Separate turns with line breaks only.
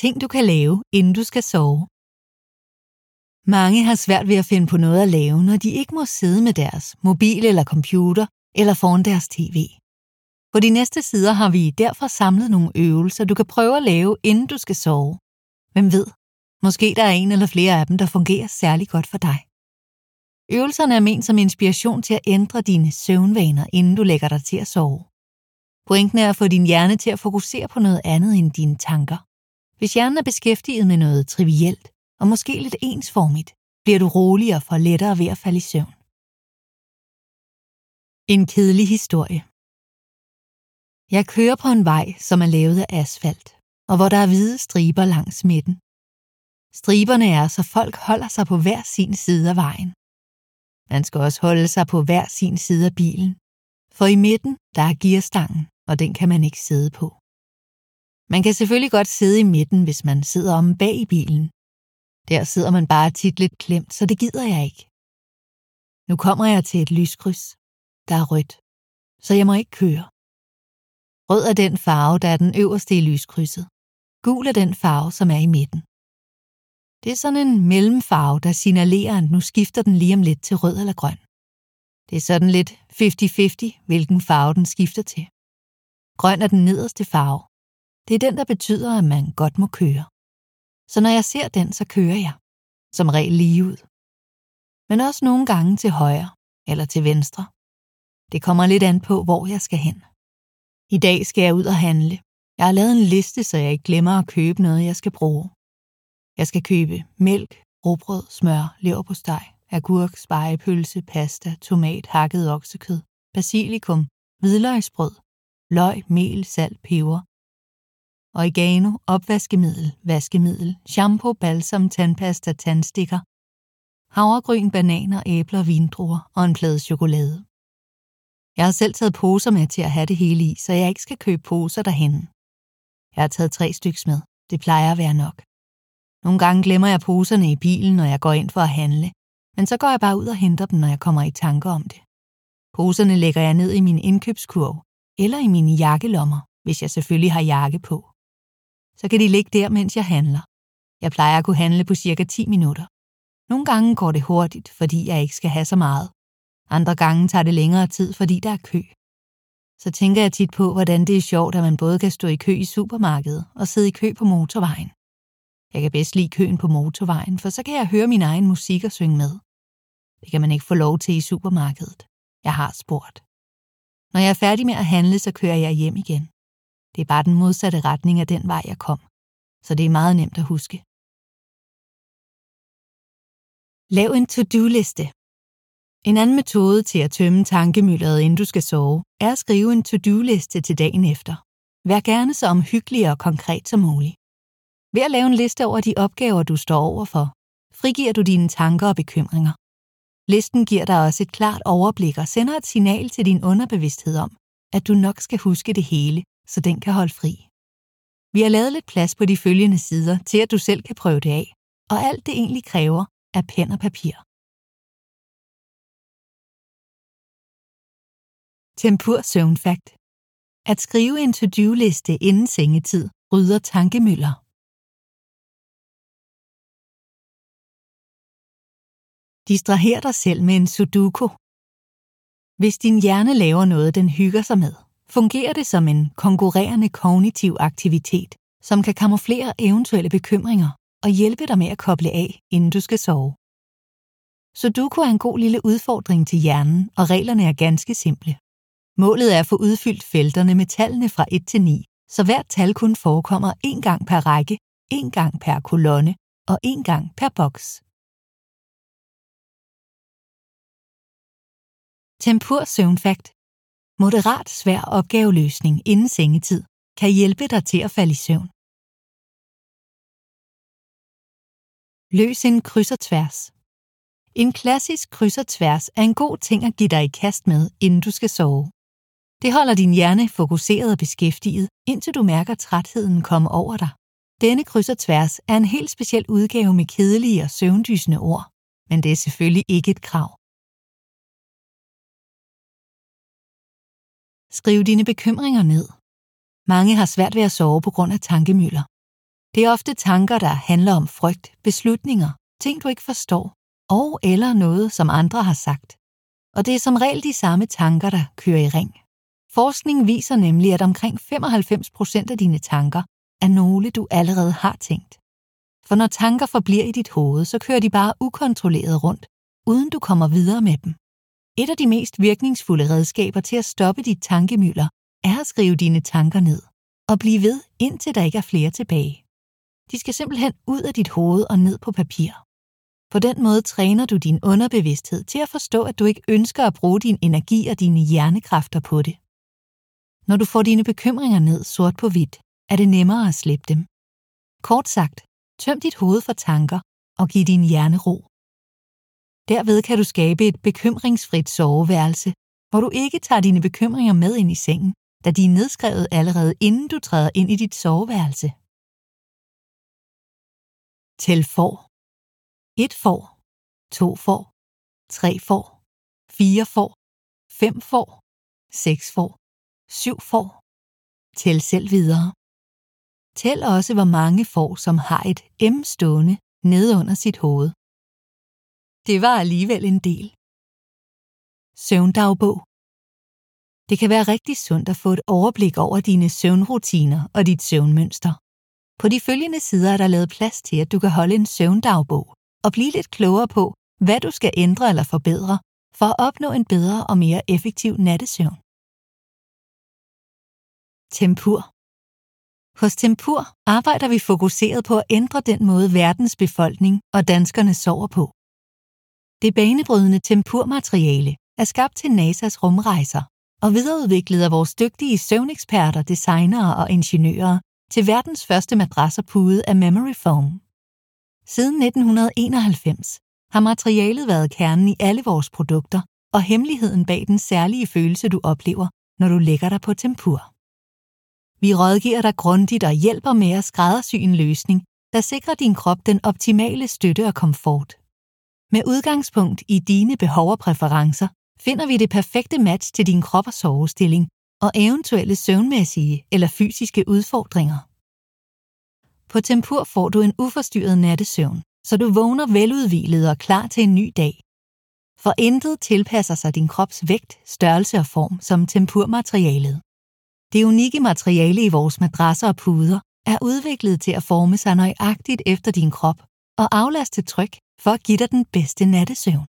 Ting du kan lave, inden du skal sove. Mange har svært ved at finde på noget at lave, når de ikke må sidde med deres mobil eller computer eller foran deres tv. På de næste sider har vi derfor samlet nogle øvelser, du kan prøve at lave, inden du skal sove. Hvem ved, måske der er en eller flere af dem, der fungerer særlig godt for dig. Øvelserne er ment som inspiration til at ændre dine søvnvaner, inden du lægger dig til at sove. Pointen er at få din hjerne til at fokusere på noget andet end dine tanker. Hvis hjernen er beskæftiget med noget trivielt, og måske lidt ensformigt, bliver du roligere og får lettere ved at falde i søvn. En kedelig historie Jeg kører på en vej, som er lavet af asfalt, og hvor der er hvide striber langs midten. Striberne er, så folk holder sig på hver sin side af vejen. Man skal også holde sig på hver sin side af bilen, for i midten der er gearstangen, og den kan man ikke sidde på. Man kan selvfølgelig godt sidde i midten, hvis man sidder om bag i bilen. Der sidder man bare tit lidt klemt, så det gider jeg ikke. Nu kommer jeg til et lyskryds. Der er rødt, så jeg må ikke køre. Rød er den farve, der er den øverste i lyskrydset. Gul er den farve, som er i midten. Det er sådan en mellemfarve, der signalerer, at nu skifter den lige om lidt til rød eller grøn. Det er sådan lidt 50-50, hvilken farve den skifter til. Grøn er den nederste farve. Det er den, der betyder, at man godt må køre. Så når jeg ser den, så kører jeg. Som regel lige ud. Men også nogle gange til højre eller til venstre. Det kommer lidt an på, hvor jeg skal hen. I dag skal jeg ud og handle. Jeg har lavet en liste, så jeg ikke glemmer at købe noget, jeg skal bruge. Jeg skal købe mælk, råbrød, smør, leverpostej, agurk, spejepølse, pasta, tomat, hakket oksekød, basilikum, hvidløgsbrød, løg, mel, salt, peber, oregano, opvaskemiddel, vaskemiddel, shampoo, balsam, tandpasta, tandstikker, havregryn, bananer, æbler, vindruer og en plade chokolade. Jeg har selv taget poser med til at have det hele i, så jeg ikke skal købe poser derhenne. Jeg har taget tre styks med. Det plejer at være nok. Nogle gange glemmer jeg poserne i bilen, når jeg går ind for at handle, men så går jeg bare ud og henter dem, når jeg kommer i tanke om det. Poserne lægger jeg ned i min indkøbskurv, eller i mine jakkelommer, hvis jeg selvfølgelig har jakke på. Så kan de ligge der, mens jeg handler. Jeg plejer at kunne handle på cirka 10 minutter. Nogle gange går det hurtigt, fordi jeg ikke skal have så meget. Andre gange tager det længere tid, fordi der er kø. Så tænker jeg tit på, hvordan det er sjovt, at man både kan stå i kø i supermarkedet og sidde i kø på motorvejen. Jeg kan bedst lide køen på motorvejen, for så kan jeg høre min egen musik og synge med. Det kan man ikke få lov til i supermarkedet. Jeg har spurgt. Når jeg er færdig med at handle, så kører jeg hjem igen. Det er bare den modsatte retning af den vej, jeg kom. Så det er meget nemt at huske. Lav en to-do-liste. En anden metode til at tømme tankemylderet, inden du skal sove, er at skrive en to-do-liste til dagen efter. Vær gerne så omhyggelig og konkret som muligt. Ved at lave en liste over de opgaver, du står overfor, frigiver du dine tanker og bekymringer. Listen giver dig også et klart overblik og sender et signal til din underbevidsthed om, at du nok skal huske det hele, så den kan holde fri. Vi har lavet lidt plads på de følgende sider til, at du selv kan prøve det af, og alt det egentlig kræver er pen og papir. Tempur søvnfakt. At skrive en to-do-liste inden sengetid rydder tankemøller. Distraher dig selv med en sudoku. Hvis din hjerne laver noget, den hygger sig med, fungerer det som en konkurrerende kognitiv aktivitet, som kan kamuflere eventuelle bekymringer og hjælpe dig med at koble af, inden du skal sove. Sudoku er en god lille udfordring til hjernen, og reglerne er ganske simple. Målet er at få udfyldt felterne med tallene fra 1 til 9, så hvert tal kun forekommer én gang per række, én gang per kolonne og én gang per boks. Tempur søvnfakt. Moderat svær opgaveløsning inden sengetid kan hjælpe dig til at falde i søvn. Løs en kryds og tværs. En klassisk kryds og tværs er en god ting at give dig i kast med, inden du skal sove. Det holder din hjerne fokuseret og beskæftiget, indtil du mærker trætheden komme over dig. Denne kryds og tværs er en helt speciel udgave med kedelige og søvndysende ord, men det er selvfølgelig ikke et krav. Skriv dine bekymringer ned. Mange har svært ved at sove på grund af tankemøller. Det er ofte tanker, der handler om frygt, beslutninger, ting du ikke forstår, og eller noget, som andre har sagt. Og det er som regel de samme tanker, der kører i ring. Forskning viser nemlig, at omkring 95 procent af dine tanker er nogle, du allerede har tænkt. For når tanker forbliver i dit hoved, så kører de bare ukontrolleret rundt, uden du kommer videre med dem. Et af de mest virkningsfulde redskaber til at stoppe dit tankemøller er at skrive dine tanker ned og blive ved, indtil der ikke er flere tilbage. De skal simpelthen ud af dit hoved og ned på papir. På den måde træner du din underbevidsthed til at forstå, at du ikke ønsker at bruge din energi og dine hjernekræfter på det. Når du får dine bekymringer ned sort på hvidt, er det nemmere at slippe dem. Kort sagt, tøm dit hoved for tanker og giv din hjerne ro. Derved kan du skabe et bekymringsfrit soveværelse, hvor du ikke tager dine bekymringer med ind i sengen, da de er nedskrevet allerede inden du træder ind i dit soveværelse. Tæl får. Et får. To får. Tre får. Fire får. Fem får. Seks får. Syv får. Tæl selv videre. Tæl også, hvor mange får, som har et M stående nede under sit hoved. Det var alligevel en del. Søvndagbog. Det kan være rigtig sundt at få et overblik over dine søvnrutiner og dit søvnmønster. På de følgende sider er der lavet plads til, at du kan holde en søvndagbog og blive lidt klogere på, hvad du skal ændre eller forbedre for at opnå en bedre og mere effektiv nattesøvn. Tempur Hos Tempur arbejder vi fokuseret på at ændre den måde verdens befolkning og danskerne sover på. Det banebrydende tempurmateriale er skabt til NASA's rumrejser og videreudviklet af vores dygtige søvneksperter, designere og ingeniører til verdens første madrasser pude af memory foam. Siden 1991 har materialet været kernen i alle vores produkter og hemmeligheden bag den særlige følelse, du oplever, når du lægger dig på tempur. Vi rådgiver dig grundigt og hjælper med at skræddersy en løsning, der sikrer din krop den optimale støtte og komfort. Med udgangspunkt i dine behov og præferencer, finder vi det perfekte match til din krop og sovestilling og eventuelle søvnmæssige eller fysiske udfordringer. På Tempur får du en uforstyrret nattesøvn, så du vågner veludvilet og klar til en ny dag. For intet tilpasser sig din krops vægt, størrelse og form som tempurmaterialet. Det unikke materiale i vores madrasser og puder er udviklet til at forme sig nøjagtigt efter din krop og aflaste tryk for at give dig den bedste nattesøvn.